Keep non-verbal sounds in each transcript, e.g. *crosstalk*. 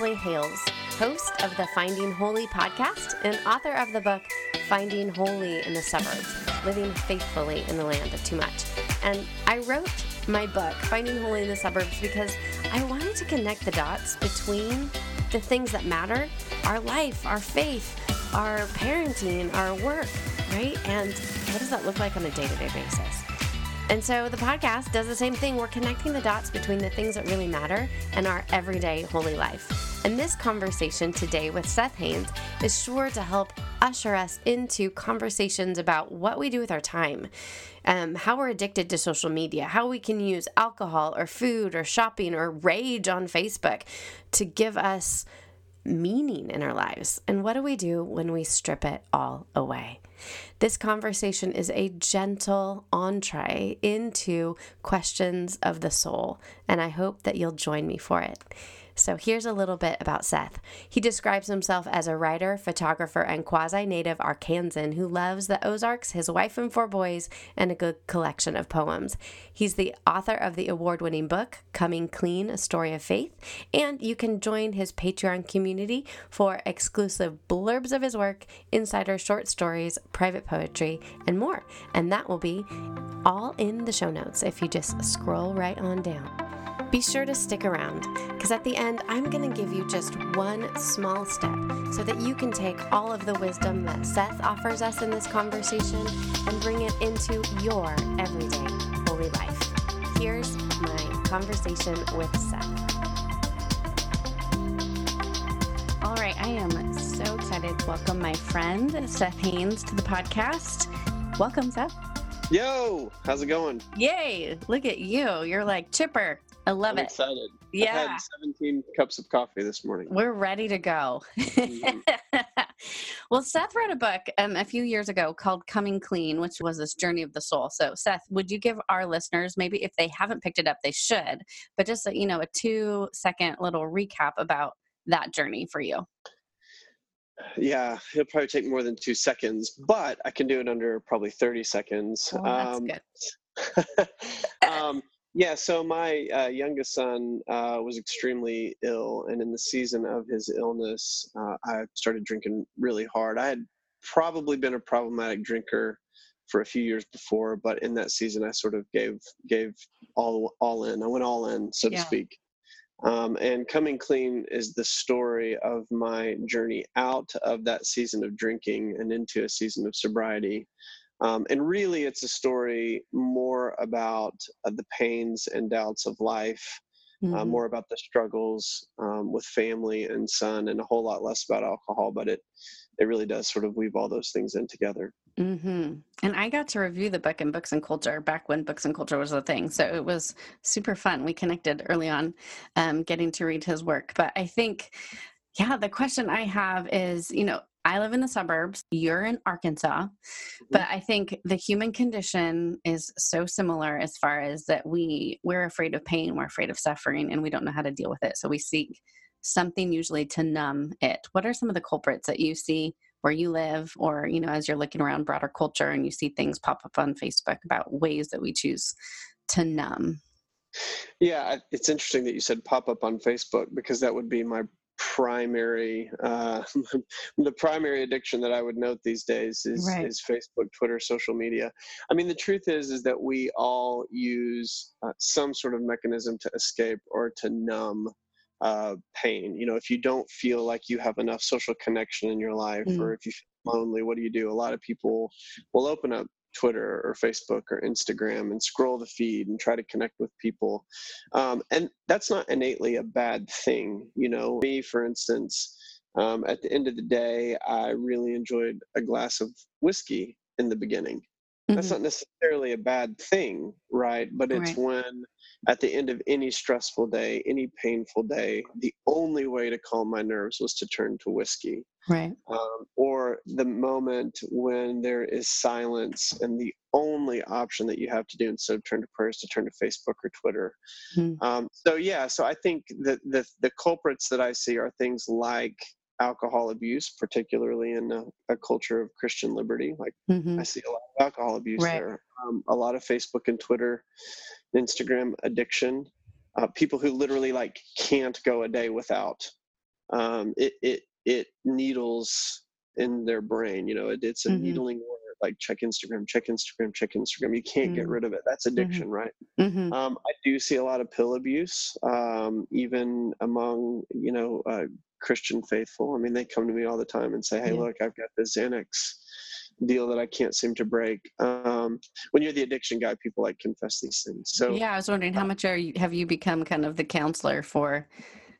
Ashley Hales, host of the Finding Holy podcast and author of the book Finding Holy in the Suburbs Living Faithfully in the Land of Too Much. And I wrote my book, Finding Holy in the Suburbs, because I wanted to connect the dots between the things that matter our life, our faith, our parenting, our work, right? And what does that look like on a day to day basis? And so the podcast does the same thing. We're connecting the dots between the things that really matter and our everyday holy life. And this conversation today with Seth Haines is sure to help usher us into conversations about what we do with our time, um, how we're addicted to social media, how we can use alcohol or food or shopping or rage on Facebook to give us meaning in our lives. And what do we do when we strip it all away? This conversation is a gentle entree into questions of the soul, and I hope that you'll join me for it. So, here's a little bit about Seth. He describes himself as a writer, photographer, and quasi native Arkansan who loves the Ozarks, his wife and four boys, and a good collection of poems. He's the author of the award winning book, Coming Clean A Story of Faith, and you can join his Patreon community for exclusive blurbs of his work, insider short stories, private poetry, and more. And that will be all in the show notes if you just scroll right on down. Be sure to stick around because at the end, I'm going to give you just one small step so that you can take all of the wisdom that Seth offers us in this conversation and bring it into your everyday holy life. Here's my conversation with Seth. All right, I am so excited to welcome my friend Seth Haines to the podcast. Welcome, Seth. Yo, how's it going? Yay! Look at you. You're like chipper. I love I'm it. excited. Yeah. I had 17 cups of coffee this morning. We're ready to go. Mhm. *laughs* well, Seth wrote a book um, a few years ago called Coming Clean, which was this journey of the soul. So, Seth, would you give our listeners, maybe if they haven't picked it up, they should, but just a, you know, a two second little recap about that journey for you? Yeah, it'll probably take more than two seconds, but I can do it under probably 30 seconds. Oh, that's Um, good. *laughs* um, yeah, so my uh, youngest son uh, was extremely ill, and in the season of his illness, uh, I started drinking really hard. I had probably been a problematic drinker for a few years before, but in that season, I sort of gave gave all all in. I went all in, so Yeah. to speak. Um, and coming clean is the story of my journey out of that season of drinking and into a season of sobriety. Um, and really, it's a story more about uh, the pains and doubts of life, uh, Mhm. more about the struggles um, with family and son, and a whole lot less about alcohol. But it it really does sort of weave all those things in together. hmm And I got to review the book in Books and Culture back when Books and Culture was a thing. So it was super fun. We connected early on, um, getting to read his work. But I think, yeah, the question I have is you know, I live in the suburbs, you're in Arkansas, mm-hmm. but I think the human condition is so similar as far as that we we're afraid of pain, we're afraid of suffering, and we don't know how to deal with it. So we seek something usually to numb it. What are some of the culprits that you see where you live or you know as you're looking around broader culture and you see things pop up on facebook about ways that we choose to numb Yeah, it's interesting that you said pop up on Facebook because that would be my primary uh, *laughs* the primary addiction that I would note these days is Right. is Facebook, Twitter, social media. I mean, the truth is is that we all use uh, some sort of mechanism to escape or to numb uh, pain. You know, if you don't feel like you have enough social connection in your life, Mm. or if you feel lonely, what do you do? A lot of people will open up Twitter or Facebook or Instagram and scroll the feed and try to connect with people. Um, and that's not innately a bad thing. You know, me, for instance, um, at the end of the day, I really enjoyed a glass of whiskey in the beginning. That's Mhm. not necessarily a bad thing, right? But it's Right. when at the end of any stressful day, any painful day, the only way to calm my nerves was to turn to whiskey. Right. Um, or the moment when there is silence and the only option that you have to do instead of turn to prayer is to turn to Facebook or Twitter. Mm-hmm. Um, so yeah, so I think that the the culprits that I see are things like alcohol abuse, particularly in a, a culture of Christian liberty. Like mm-hmm. I see a lot alcohol abuse right. there, um, a lot of Facebook and Twitter, Instagram addiction. Uh, people who literally like can't go a day without. Um, it it it needles in their brain. You know, it, it's a mm-hmm. needling word. Like check Instagram, check Instagram, check Instagram. You can't mm-hmm. get rid of it. That's addiction, mm-hmm. right? Mm-hmm. Um, I do see a lot of pill abuse, um, even among you know uh, Christian faithful. I mean, they come to me all the time and say, "Hey, yeah. look, I've got this Xanax deal that I can't seem to break." Um, when you're the addiction guy, people like confess these things. So yeah, I was wondering how much are you have you become kind of the counselor for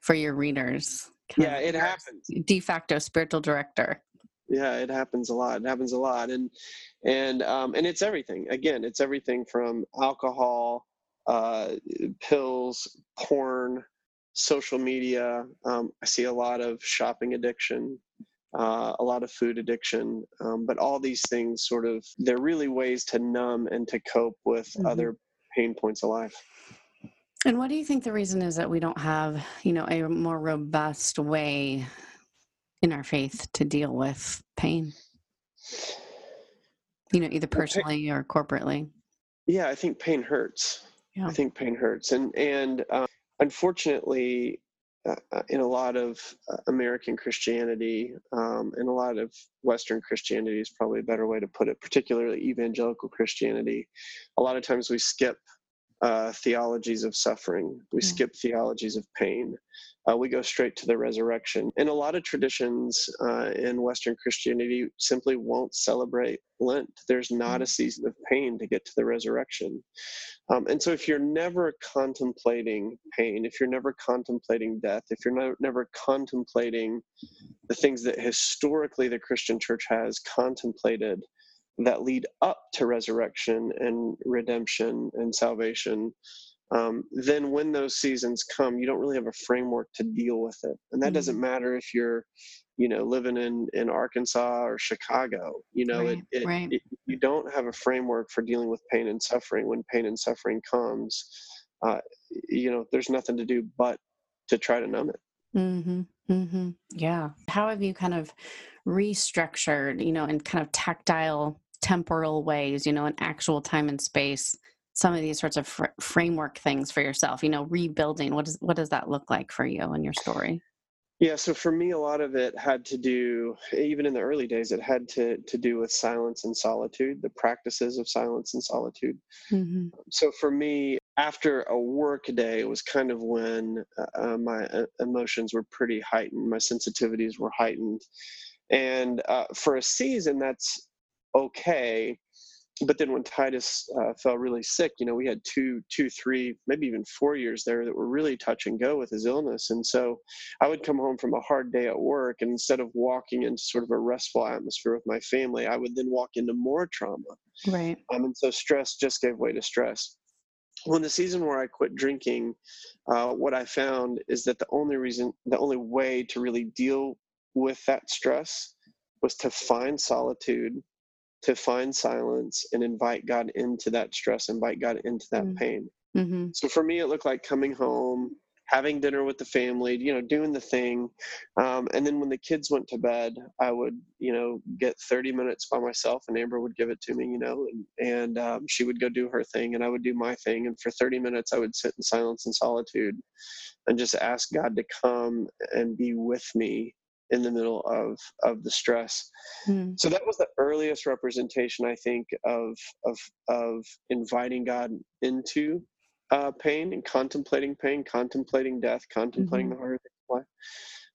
for your readers? yeah, it happens. De facto spiritual director. Yeah, it happens a lot. It happens a lot, and and um, and it's everything. Again, it's everything from alcohol, uh, pills, porn, social media. Um, I see a lot of shopping addiction, uh, a lot of food addiction, um, but all these things sort of they're really ways to numb and to cope with mm-hmm. other pain points of life. And what do you think the reason is that we don't have, you know, a more robust way in our faith to deal with pain? You know, either personally or corporately. Yeah, I think pain hurts. Yeah. I think pain hurts, and and um, unfortunately, uh, uh, in a lot of uh, American Christianity um, and a lot of Western Christianity is probably a better way to put it, particularly evangelical Christianity. A lot of times we skip uh, theologies of suffering. We mm. skip theologies of pain. Uh, we go straight to the resurrection. And a lot of traditions uh, in Western Christianity simply won't celebrate Lent. There's not mm. a season of pain to get to the resurrection. Um, and so, if you're never contemplating pain, if you're never contemplating death, if you're not, never contemplating the things that historically the Christian church has contemplated, that lead up to resurrection and redemption and salvation, um, then when those seasons come, you don't really have a framework to deal with it. And that mm-hmm. doesn't matter if you're, you know, living in, in Arkansas or Chicago. You know, right, it, it, right. it, you don't have a framework for dealing with pain and suffering. When pain and suffering comes, uh, you know, there's nothing to do but to try to numb it. Mm-hmm. Mm-hmm. Yeah. How have you kind of restructured, you know, in kind of tactile temporal ways, you know, in actual time and space, some of these sorts of fr- framework things for yourself, you know, rebuilding. What does what does that look like for you and your story? Yeah, so for me, a lot of it had to do, even in the early days, it had to to do with silence and solitude, the practices of silence and solitude. Mm-hmm. So for me, after a work day, it was kind of when uh, my uh, emotions were pretty heightened, my sensitivities were heightened, and uh, for a season, that's okay. But then when Titus uh, fell really sick, you know, we had two, two, three, maybe even four years there that were really touch and go with his illness. And so I would come home from a hard day at work, and instead of walking into sort of a restful atmosphere with my family, I would then walk into more trauma. Right. Um, and so stress just gave way to stress. Well, in the season where I quit drinking, uh, what I found is that the only reason, the only way to really deal with that stress was to find solitude to find silence and invite God into that stress, invite God into that mm-hmm. pain. Mm-hmm. So for me, it looked like coming home, having dinner with the family, you know, doing the thing. Um, and then when the kids went to bed, I would, you know, get 30 minutes by myself and Amber would give it to me, you know, and, and um, she would go do her thing and I would do my thing. And for 30 minutes, I would sit in silence and solitude and just ask God to come and be with me in the middle of of the stress. Mm. So that was the earliest representation I think of of of inviting God into uh, pain and contemplating pain, contemplating death, contemplating mm-hmm. the harder things.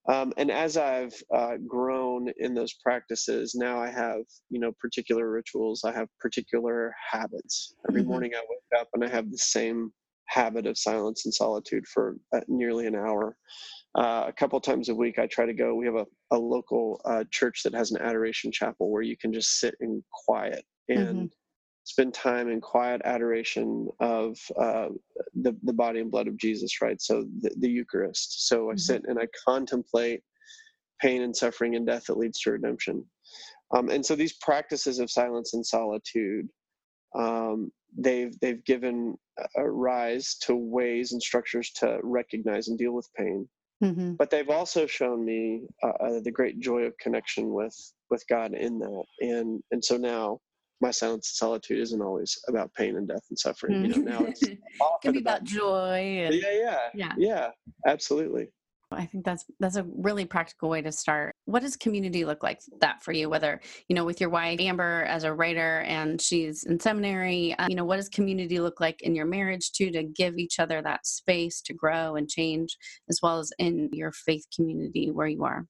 Um, and as I've uh, grown in those practices, now I have you know particular rituals. I have particular habits. Every mm-hmm. morning I wake up and I have the same habit of silence and solitude for uh, nearly an hour. Uh, a couple times a week, I try to go. We have a, a local uh, church that has an adoration chapel where you can just sit in quiet and mm-hmm. spend time in quiet adoration of uh, the, the body and blood of Jesus, right? So the, the Eucharist. So I mm-hmm. sit and I contemplate pain and suffering and death that leads to redemption. Um, and so these practices of silence and solitude, um, they've they've given a rise to ways and structures to recognize and deal with pain. Mm-hmm. But they've also shown me uh, uh, the great joy of connection with with God in that, and and so now my silence and solitude isn't always about pain and death and suffering. You know, now it's *laughs* it can be about, about joy. And, yeah, yeah, yeah, yeah, absolutely. I think that's that's a really practical way to start. What does community look like that for you? Whether you know with your wife Amber as a writer and she's in seminary, uh, you know what does community look like in your marriage too to give each other that space to grow and change, as well as in your faith community where you are.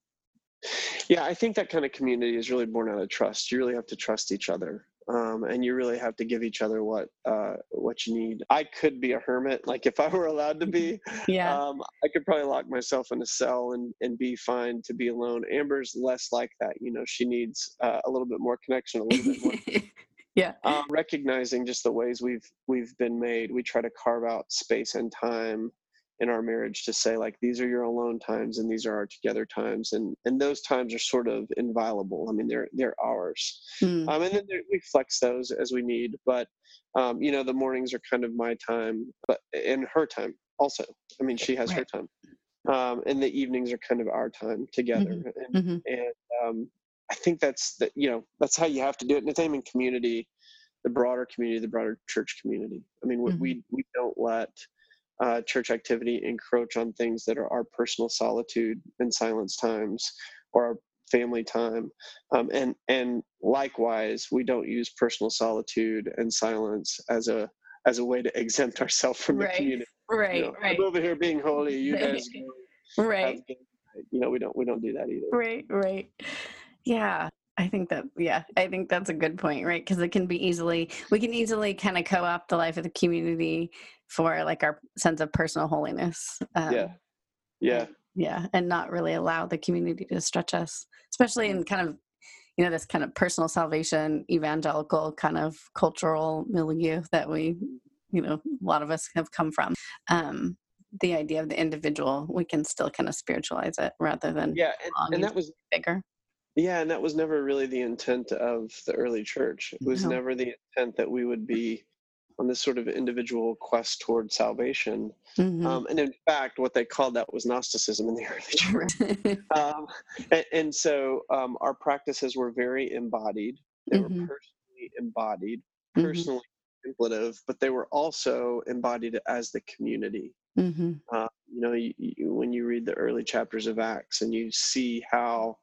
Yeah, I think that kind of community is really born out of trust. You really have to trust each other um, and you really have to give each other what uh, what you need. I could be a hermit, like if I were allowed to be. *laughs* Yeah. Um, I could probably lock myself in a cell and and be fine to be alone. Amber's less like that. You know, she needs uh, a little bit more connection, a little bit more. *laughs* yeah. Um, recognizing just the ways we've we've been made, we try to carve out space and time in our marriage to say like these are your alone times and these are our together times and and those times are sort of inviolable i mean they're they're ours mm. um, and then we flex those as we need but um, you know the mornings are kind of my time but in her time also i mean she has right. her time um, and the evenings are kind of our time together mm-hmm. and, mm-hmm. and um, i think that's that you know that's how you have to do it in the same community the broader community the broader church community i mean mm-hmm. we we don't let uh, church activity encroach on things that are our personal solitude and silence times or our family time um, and and likewise we don't use personal solitude and silence as a as a way to exempt *laughs* ourselves from right. the community right you know, right. I'm over here being holy you *laughs* guys right. you know we don't we don't do that either. Right right. Yeah I think that, yeah, I think that's a good point, right? Because it can be easily, we can easily kind of co opt the life of the community for like our sense of personal holiness. Um, yeah. Yeah. Yeah. And not really allow the community to stretch us, especially in kind of, you know, this kind of personal salvation, evangelical kind of cultural milieu that we, you know, a lot of us have come from. Um, the idea of the individual, we can still kind of spiritualize it rather than yeah, and, and that was bigger. Yeah, and that was never really the intent of the early church. It was no. never the intent that we would be on this sort of individual quest toward salvation. Mm-hmm. Um, and in fact, what they called that was Gnosticism in the *laughs* early church. *laughs* um, and, and, so um, our practices were very embodied. They mm-hmm. were personally embodied, mm-hmm. personally mm-hmm. contemplative, but they were also embodied as the community. Mm-hmm. Uh, you know, you, you, when you read the early chapters of Acts and you see how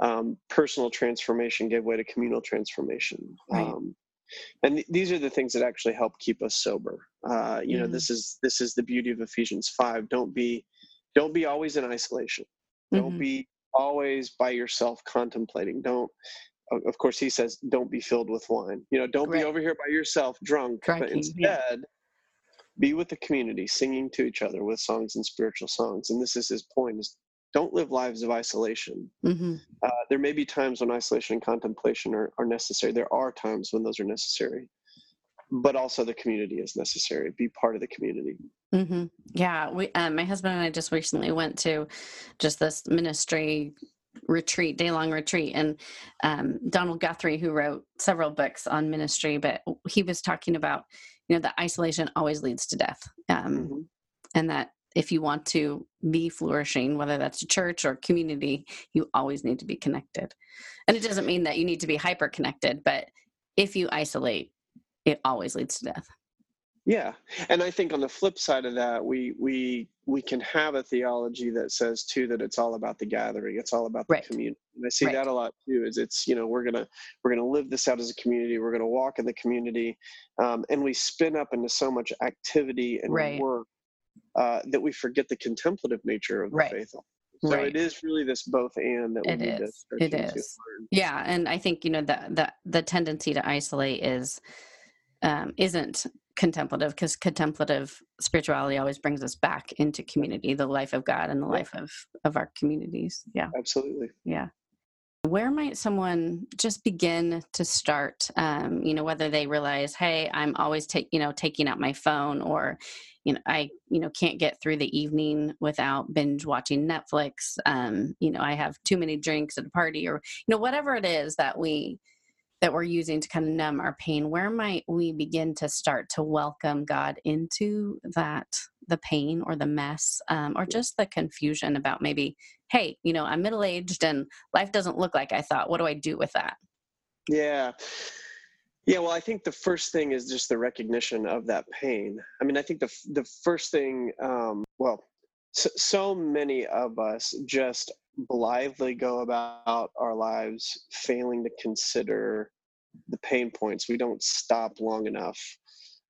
um, personal transformation gave way to communal transformation. Right. Um, and th- these are the things that actually help keep us sober. Uh, you mm know, this is this is the beauty of Ephesians five. Don't be don't be always in isolation. Don't mm-hmm. be always by yourself contemplating. Don't of course he says don't be filled with wine. You know, don't right. be over here by yourself drunk, but instead yeah. be with the community, singing to each other with songs and spiritual songs. And this is his point: is don't live lives of isolation. Mm-hmm. Uh, there may be times when isolation and contemplation are, are necessary. There are times when those are necessary, but also the community is necessary. Be part of the community. Mm-hmm. Yeah, we. Um, my husband and I just recently went to just this ministry retreat, day long retreat, and um, Donald Guthrie, who wrote several books on ministry, but he was talking about you know that isolation always leads to death. Um, mm-hmm. And that if you want to be flourishing, whether that's a church or community, you always need to be connected. And it doesn't mean that you need to be hyper connected, but if you isolate, it always leads to death. Yeah, and I think on the flip side of that, we we we can have a theology that says too that it's all about the gathering, it's all about the right. community. And I see right. that a lot too. Is it's you know we're gonna we're gonna live this out as a community, we're gonna walk in the community, um, and we spin up into so much activity and right. work uh, that we forget the contemplative nature of the right. faith. So right. it is really this both and that we it need is. to It is. Yeah, and I think you know the the the tendency to isolate is um, isn't contemplative because contemplative spirituality always brings us back into community, the life of God and the life of of our communities. Yeah, absolutely. Yeah. Where might someone just begin to start? Um, you know, whether they realize, hey, I'm always take you know taking out my phone, or you know, I you know can't get through the evening without binge watching Netflix. Um, you know, I have too many drinks at a party, or you know, whatever it is that we that we're using to kind of numb our pain. Where might we begin to start to welcome God into that the pain or the mess um, or just the confusion about maybe hey you know i'm middle aged and life doesn't look like i thought. What do i do with that? Yeah. Yeah well i think the first thing is just the recognition of that pain. I mean i think the the first thing um, well so, so many of us just blithely go about our lives failing to consider the pain points. We don't stop long enough.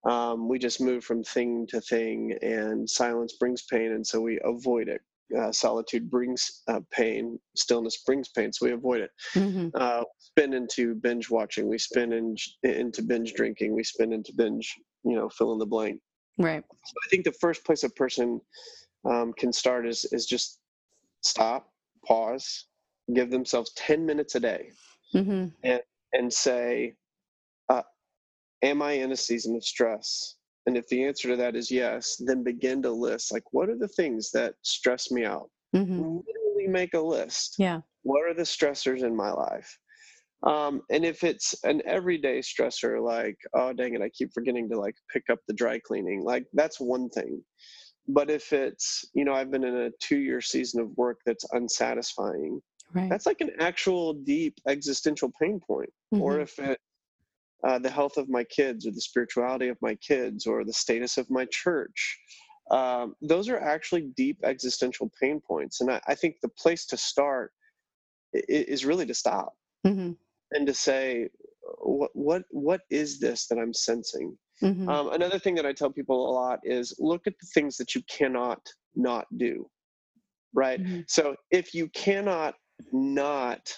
Um, we just move from thing to thing, and silence brings pain, and so we avoid it. Uh, solitude brings uh, pain, stillness brings pain, so we avoid it. Mm-hmm. Uh, spin into binge watching, we spin in, into binge drinking, we spin into binge, you know, fill in the blank. Right. So I think the first place a person um, can start is is just stop, pause, give themselves ten minutes a day, mm-hmm. and and say, am I in a season of stress? And if the answer to that is yes, then begin to list like what are the things that stress me out? Mm-hmm. Literally make a list. Yeah. What are the stressors in my life? Um, and if it's an everyday stressor, like, oh, dang it, I keep forgetting to like pick up the dry cleaning, like that's one thing. But if it's, you know, I've been in a two year season of work that's unsatisfying, right. that's like an actual deep existential pain point. Mm-hmm. Or if it, uh, the health of my kids or the spirituality of my kids or the status of my church. Um, those are actually deep existential pain points. And I, I think the place to start is, is really to stop mm-hmm. and to say, what, what, what is this that I'm sensing? Mm-hmm. Um, another thing that I tell people a lot is look at the things that you cannot not do. Right. Mm-hmm. So if you cannot not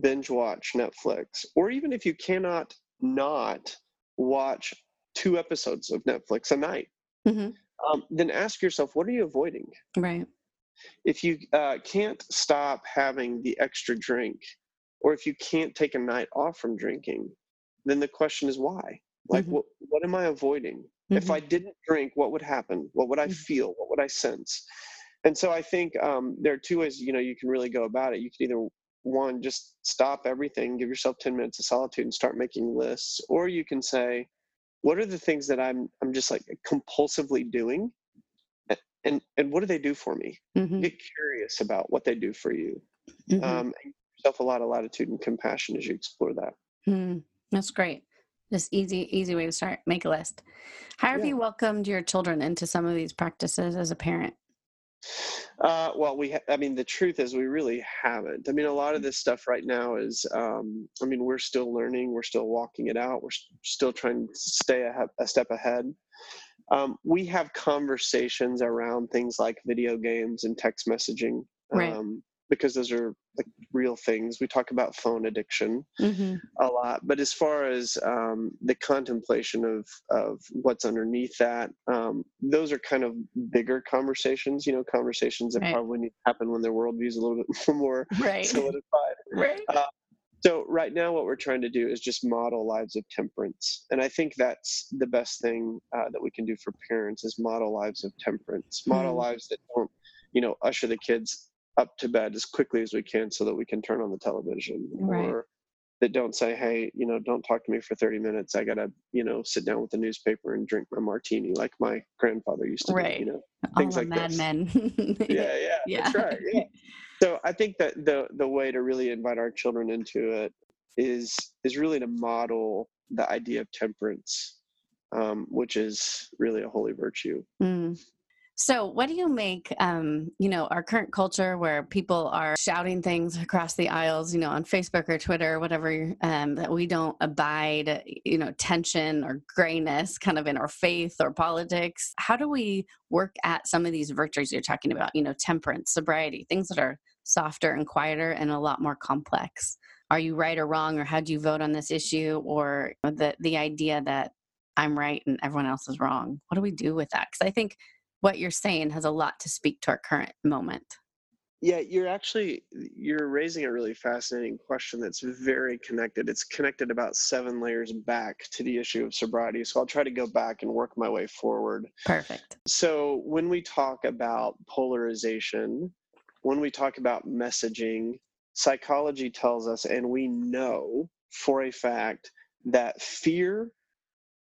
binge watch Netflix, or even if you cannot not watch two episodes of Netflix a night, mm-hmm. um, then ask yourself, what are you avoiding? Right. If you uh, can't stop having the extra drink, or if you can't take a night off from drinking, then the question is why? Like, mm-hmm. what, what am I avoiding? Mm-hmm. If I didn't drink, what would happen? What would I mm-hmm. feel? What would I sense? And so I think um, there are two ways, you know, you can really go about it. You can either one just stop everything give yourself 10 minutes of solitude and start making lists. Or you can say what are the things that i'm i'm just like compulsively doing? And and what do they do for me? Mm-hmm. get curious about what they do for you. Mm-hmm. um, yourself a lot of latitude and compassion as you explore that. Mm, that's great. Just easy easy way to start make a list. How have yeah. you welcomed your children into some of these practices as a parent uh, well, we, ha- I mean, the truth is we really haven't. I mean, a lot of this stuff right now is, um, I mean, we're still learning, we're still walking it out, we're still trying to stay a, a step ahead. Um, we have conversations around things like video games and text messaging. Right. Um, because those are like real things. We talk about phone addiction mm-hmm. a lot, but as far as um, the contemplation of of what's underneath that, um, those are kind of bigger conversations. You know, conversations that right. probably need to happen when their worldview is a little bit *laughs* more right. solidified. Right. Uh, so right now, what we're trying to do is just model lives of temperance, and I think that's the best thing uh, that we can do for parents is model lives of temperance, model mm-hmm. lives that don't, you know, usher the kids up to bed as quickly as we can so that we can turn on the television right. or that don't say hey you know don't talk to me for 30 minutes i gotta you know sit down with the newspaper and drink my martini like my grandfather used to right. do you know things like mad this. men *laughs* yeah yeah yeah that's right yeah *laughs* so i think that the the way to really invite our children into it is is really to model the idea of temperance um, which is really a holy virtue mm. So, what do you make, um, you know, our current culture where people are shouting things across the aisles, you know, on Facebook or Twitter, or whatever, um, that we don't abide, you know, tension or grayness kind of in our faith or politics? How do we work at some of these virtues you're talking about, you know, temperance, sobriety, things that are softer and quieter and a lot more complex? Are you right or wrong, or how do you vote on this issue, or the the idea that I'm right and everyone else is wrong? What do we do with that? Because I think what you're saying has a lot to speak to our current moment. Yeah, you're actually you're raising a really fascinating question that's very connected. It's connected about seven layers back to the issue of sobriety. So I'll try to go back and work my way forward. Perfect. So when we talk about polarization, when we talk about messaging, psychology tells us and we know for a fact that fear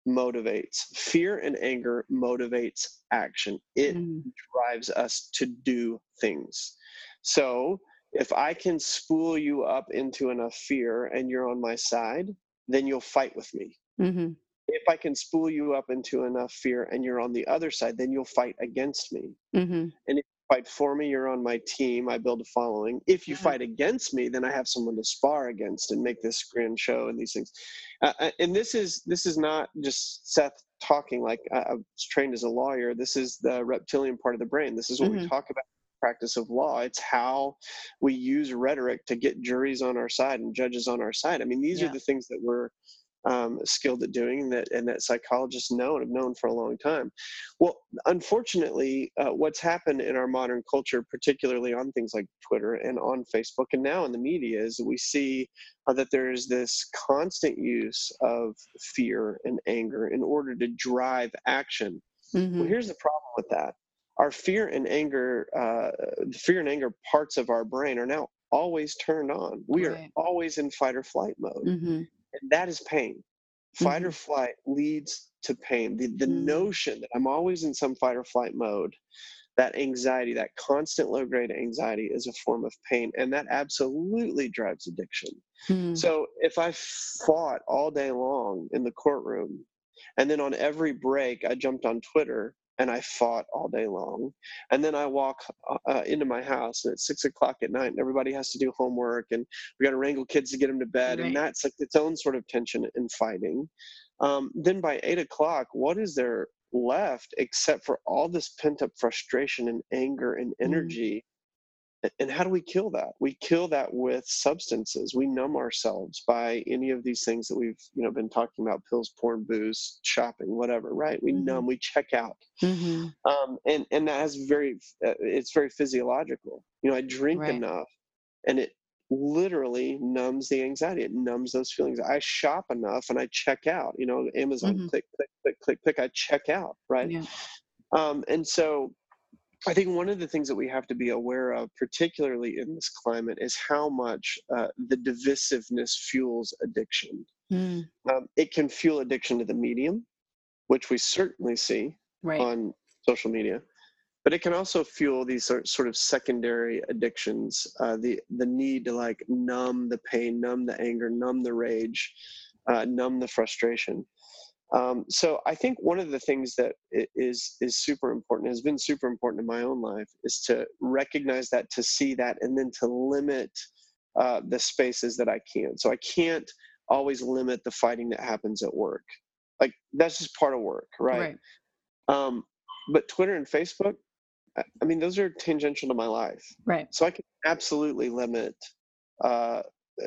motivates fear and anger motivates action it mm. drives us to do things so if i can spool you up into enough fear and you're on my side then you'll fight with me mm-hmm. if i can spool you up into enough fear and you're on the other side then you'll fight against me mm-hmm. and if fight for me, you're on my team. I build a following. If you fight against me, then I have someone to spar against and make this grand show and these things. Uh, uh and this is this is not just Seth talking like uh, I was trained as a lawyer. This is the reptilian part of the brain. This is what mm-hmm. we talk about practice of law. It's how we use rhetoric to get juries on our side and judges on our side. I mean, these yeah. are the things that we're um, skilled at doing and that and that psychologists know and have known for a long time. Well, unfortunately, uh, what's happened in our modern culture, particularly on things like Twitter and on Facebook and now in the media, is we see uh, that there is this constant use of fear and anger in order to drive action. Mm-hmm. Well, here's the problem with that. Our fear and anger, uh, the fear and anger parts of our brain are now always turned on. We right. are always in fight or flight mode. Mm-hmm and that is pain fight mm-hmm. or flight leads to pain the, the mm-hmm. notion that i'm always in some fight or flight mode that anxiety that constant low grade anxiety is a form of pain and that absolutely drives addiction mm-hmm. so if i fought all day long in the courtroom and then on every break i jumped on twitter and I fought all day long. And then I walk uh, uh, into my house and it's six o'clock at night and everybody has to do homework and we got to wrangle kids to get them to bed. Right. And that's like its own sort of tension and fighting. Um, then by eight o'clock, what is there left except for all this pent up frustration and anger and mm. energy and how do we kill that we kill that with substances we numb ourselves by any of these things that we've you know been talking about pills porn booze shopping whatever right we mm-hmm. numb we check out mm-hmm. um, and and that has very uh, it's very physiological you know i drink right. enough and it literally numbs the anxiety it numbs those feelings i shop enough and i check out you know amazon mm-hmm. click click click click click i check out right yeah. um, and so I think one of the things that we have to be aware of, particularly in this climate, is how much uh, the divisiveness fuels addiction. Mm. Um, it can fuel addiction to the medium, which we certainly see right. on social media, but it can also fuel these sort of secondary addictions. Uh, the the need to like numb the pain, numb the anger, numb the rage, uh, numb the frustration. Um, so I think one of the things that is is super important has been super important in my own life is to recognize that, to see that, and then to limit uh, the spaces that I can. So I can't always limit the fighting that happens at work. Like that's just part of work, right? right. Um, but Twitter and Facebook, I mean, those are tangential to my life, right? So I can absolutely limit uh,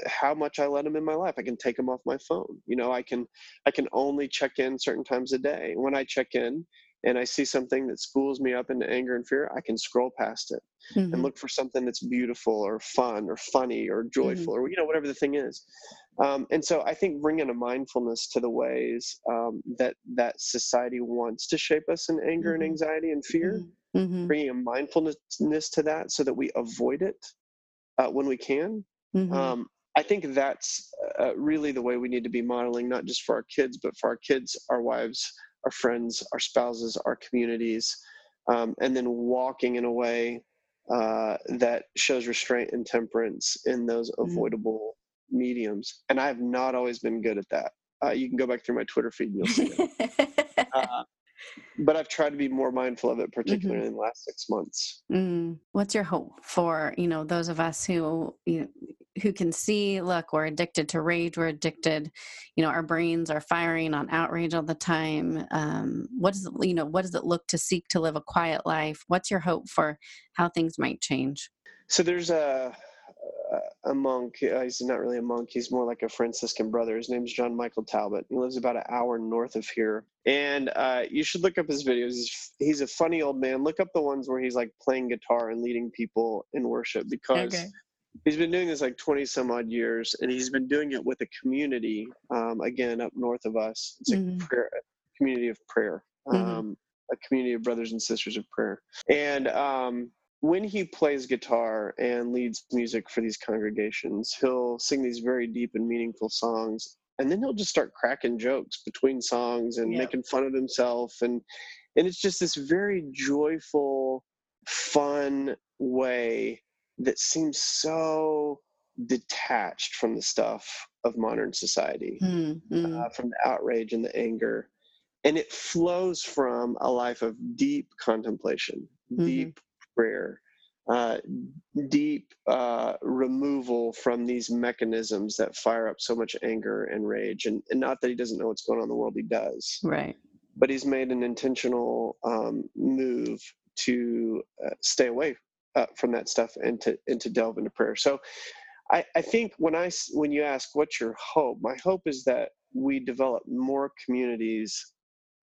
how much I let them in my life. I can take them off my phone. You know, I can I can only check in certain times a day. When I check in and I see something that spools me up into anger and fear, I can scroll past it mm-hmm. and look for something that's beautiful or fun or funny or joyful mm-hmm. or you know whatever the thing is. Um, and so I think bringing a mindfulness to the ways um, that that society wants to shape us in anger mm-hmm. and anxiety and fear, mm-hmm. Mm-hmm. bringing a mindfulness to that so that we avoid it uh, when we can. Mm-hmm. Um, I think that's uh, really the way we need to be modeling, not just for our kids, but for our kids, our wives, our friends, our spouses, our communities, um, and then walking in a way uh, that shows restraint and temperance in those mm-hmm. avoidable mediums. And I have not always been good at that. Uh, you can go back through my Twitter feed and you'll see it. *laughs* Uh, but I've tried to be more mindful of it, particularly mm-hmm. in the last six months. Mm. What's your hope for you know those of us who you know, who can see look we're addicted to rage we're addicted you know our brains are firing on outrage all the time um, what does it you know what does it look to seek to live a quiet life what's your hope for how things might change so there's a a monk. Uh, he's not really a monk. He's more like a Franciscan brother. His name's John Michael Talbot. He lives about an hour north of here. And uh, you should look up his videos. He's, he's, a funny old man. Look up the ones where he's like playing guitar and leading people in worship because okay. He's been doing this like 20 some odd years and he's been doing it with a community, um, again, up north of us. It's mm-hmm. a prayer, a community of prayer. Mm-hmm. Um, a community of brothers and sisters of prayer. And um, when he plays guitar and leads music for these congregations, he'll sing these very deep and meaningful songs. And then he'll just start cracking jokes between songs and making fun of himself. And, and it's just this very joyful, fun way that seems so detached from the stuff of modern society, mm-hmm. uh, from the outrage and the anger. And it flows from a life of deep contemplation, mm-hmm. deep prayer, uh, deep uh, removal from these mechanisms that fire up so much anger and rage. And, and, not that he doesn't know what's going on in the world, he does. Right. But he's made an intentional um, move to uh, stay away uh, from that stuff and to and to delve into prayer. So, I, I think when I when you ask what's your hope, my hope is that we develop more communities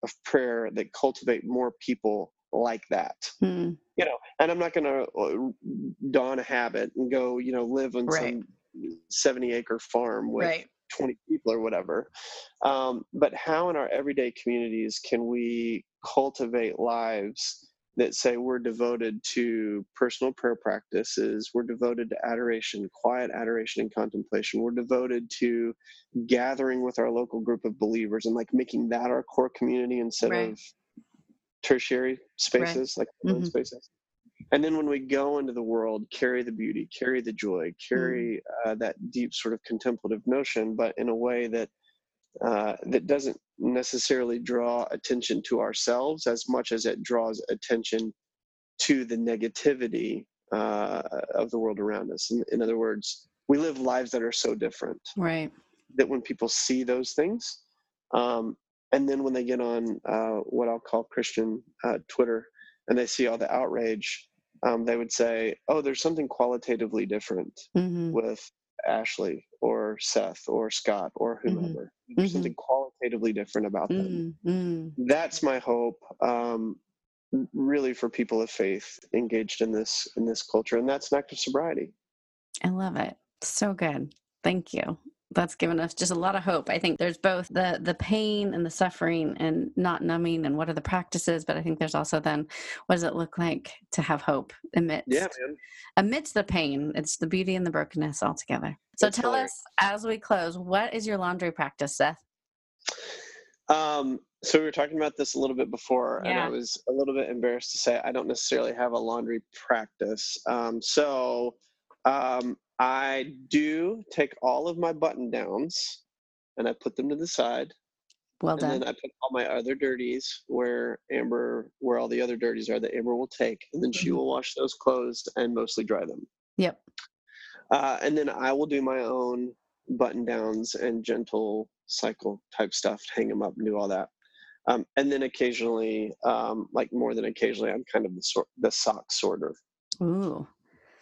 of prayer that cultivate more people like that. Hmm. You know, and I'm not going to uh, don a habit and go, you know, live on right. some 70 acre farm with right. 20 people or whatever. Um, but how in our everyday communities can we cultivate lives that say we're devoted to personal prayer practices, we're devoted to adoration, quiet adoration and contemplation, we're devoted to gathering with our local group of believers and like making that our core community instead right. of tertiary spaces right. like mm-hmm. spaces and then when we go into the world carry the beauty carry the joy carry mm. uh, that deep sort of contemplative notion but in a way that uh, that doesn't necessarily draw attention to ourselves as much as it draws attention to the negativity uh, of the world around us in, in other words we live lives that are so different right that when people see those things um, and then when they get on uh, what I'll call Christian uh, Twitter and they see all the outrage, um, they would say, "Oh, there's something qualitatively different mm-hmm. with Ashley or Seth or Scott or mm-hmm. whomever. Mm-hmm. There's something qualitatively different about them." Mm-hmm. That's my hope. Um, really for people of faith engaged in this in this culture and that's an act of sobriety i love it so good thank you that's given us just a lot of hope. I think there's both the the pain and the suffering and not numbing and what are the practices, but I think there's also then what does it look like to have hope amidst yeah, amidst the pain. It's the beauty and the brokenness all together. So tell us as we close, what is your laundry practice, Seth? Um, so we were talking about this a little bit before, yeah. and I was a little bit embarrassed to say I don't necessarily have a laundry practice. Um, so um, I do take all of my button downs and I put them to the side. Well done. And then I put all my other dirties where Amber, where all the other dirties are that Amber will take, and then she mm-hmm. will wash those clothes and mostly dry them. Yep. Uh, and then I will do my own button downs and gentle cycle type stuff, hang them up and do all that. Um, and then occasionally, um, like more than occasionally, I'm kind of the sort the sock sorter. Ooh.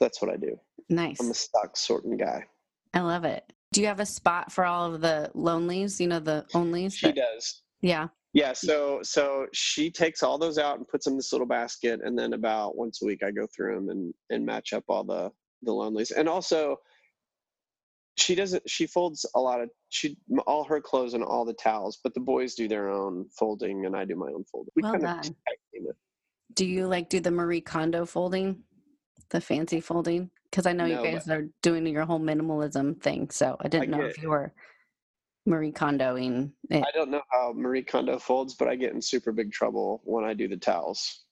That's what I do. Nice. I'm a stock sorting guy. I love it. Do you have a spot for all of the lonelies? You know, the onlys? She that... does. Yeah. Yeah. So, so she takes all those out and puts them in this little basket. And then about once a week, I go through them and, and match up all the, the lonelies. And also, she doesn't she folds a lot of she all her clothes and all the towels but the boys do their own folding and i do my own folding we well kind done. of do you like do the marie kondo folding the fancy folding because I know no, you guys are doing your whole minimalism thing. So I didn't I know if you were Marie Kondoing it. I don't know how Marie Kondo folds, but I get in super big trouble when I do the towels.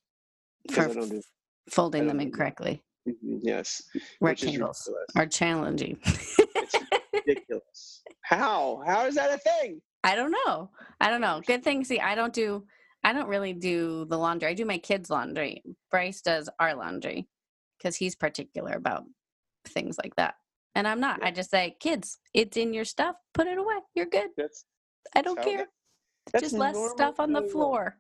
For do, folding them incorrectly. Mm-hmm, yes. Rectangles are challenging. it's *laughs* ridiculous. How? How is that a thing? I don't know. I don't know. Good thing. See, I don't do. I don't really do the laundry. I do my kids' laundry. Bryce does our laundry because he's particular about things like that. And I'm not. Yeah. I just say, kids, it's in your stuff. Put it away. You're good. That's, I don't care. That, just less stuff on the floor.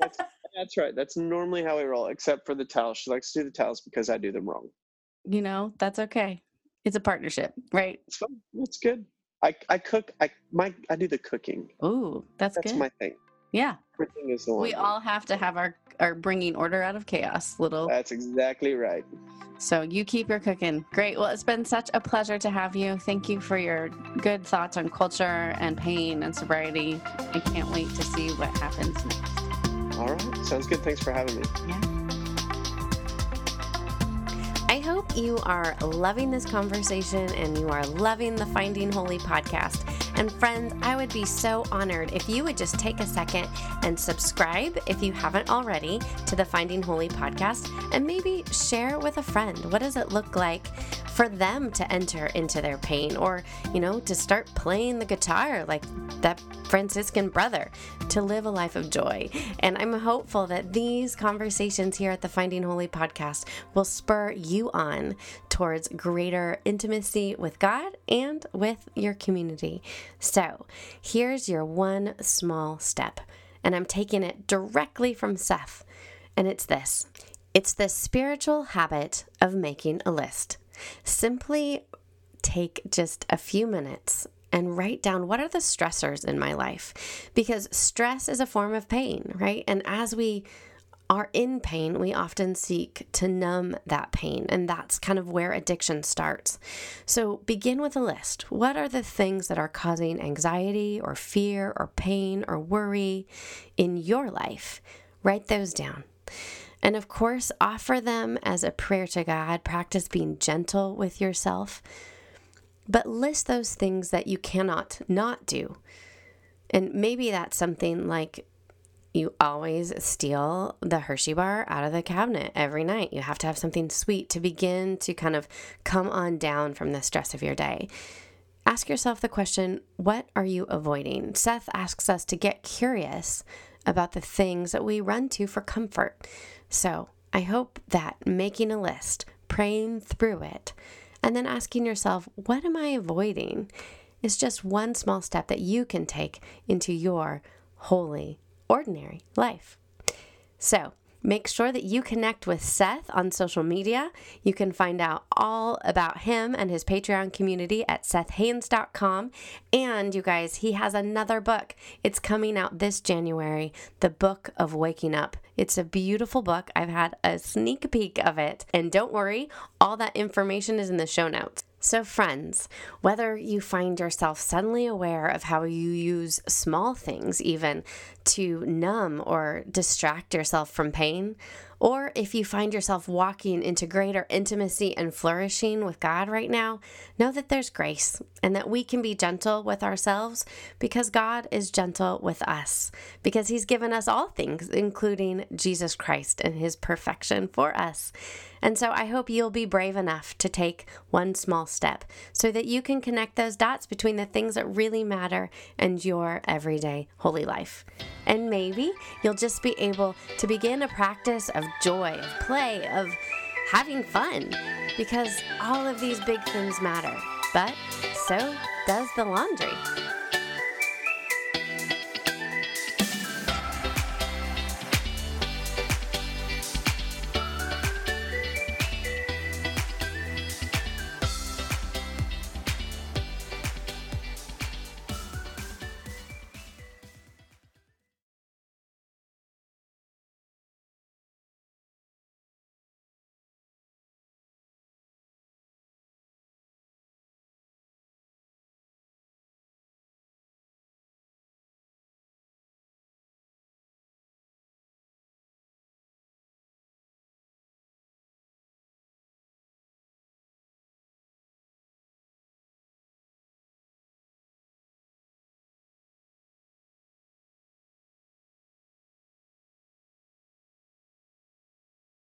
that's, *laughs* that's right. That's normally how we roll, except for the towels. She likes to do the towels because I do them wrong. You know, that's okay. It's a partnership, right? It's fun. It's good. I, I cook. I my I do the cooking. Ooh, that's, That's good. That's my thing. yeah, Cooking is we all have to have our our bringing order out of chaos. Little. That's exactly right. So you keep your cooking. Great. Well, it's been such a pleasure to have you. Thank you for your good thoughts on culture and pain and sobriety. I can't wait to see what happens next. All right. Sounds good. Thanks for having me. Yeah. I hope you are loving this conversation and you are loving the Finding Holy podcast. And friends, I would be so honored if you would just take a second and subscribe, if you haven't already, to the Finding Holy podcast and maybe share with a friend. What does it look like for them to enter into their pain or, you know, to start playing the guitar like that Franciscan brother, to live a life of joy? And I'm hopeful that these conversations here at the Finding Holy podcast will spur you on towards greater intimacy with God and with your community. So, here's your one small step, and I'm taking it directly from Seth, and it's this it's the spiritual habit of making a list. Simply take just a few minutes and write down what are the stressors in my life because stress is a form of pain, right? And as we are in pain, we often seek to numb that pain, and that's kind of where addiction starts. So begin with a list. What are the things that are causing anxiety or fear or pain or worry in your life? Write those down. And of course, offer them as a prayer to God. Practice being gentle with yourself. But list those things that you cannot not do. And maybe that's something like you always steal the Hershey bar out of the cabinet every night. You have to have something sweet to begin to kind of come on down from the stress of your day. Ask yourself the question what are you avoiding? Seth asks us to get curious about the things that we run to for comfort. So I hope that making a list, praying through it, and then asking yourself, what am I avoiding? is just one small step that you can take into your holy ordinary life. So, make sure that you connect with Seth on social media. You can find out all about him and his Patreon community at sethhaines.com. And you guys, he has another book. It's coming out this January The Book of Waking Up. It's a beautiful book. I've had a sneak peek of it. And don't worry, all that information is in the show notes. So, friends, whether you find yourself suddenly aware of how you use small things, even to numb or distract yourself from pain, or if you find yourself walking into greater intimacy and flourishing with God right now, know that there's grace and that we can be gentle with ourselves because God is gentle with us, because He's given us all things, including Jesus Christ and His perfection for us. And so I hope you'll be brave enough to take one small step so that you can connect those dots between the things that really matter and your everyday holy life. And maybe you'll just be able to begin a practice of joy, of play, of having fun, because all of these big things matter. But so does the laundry.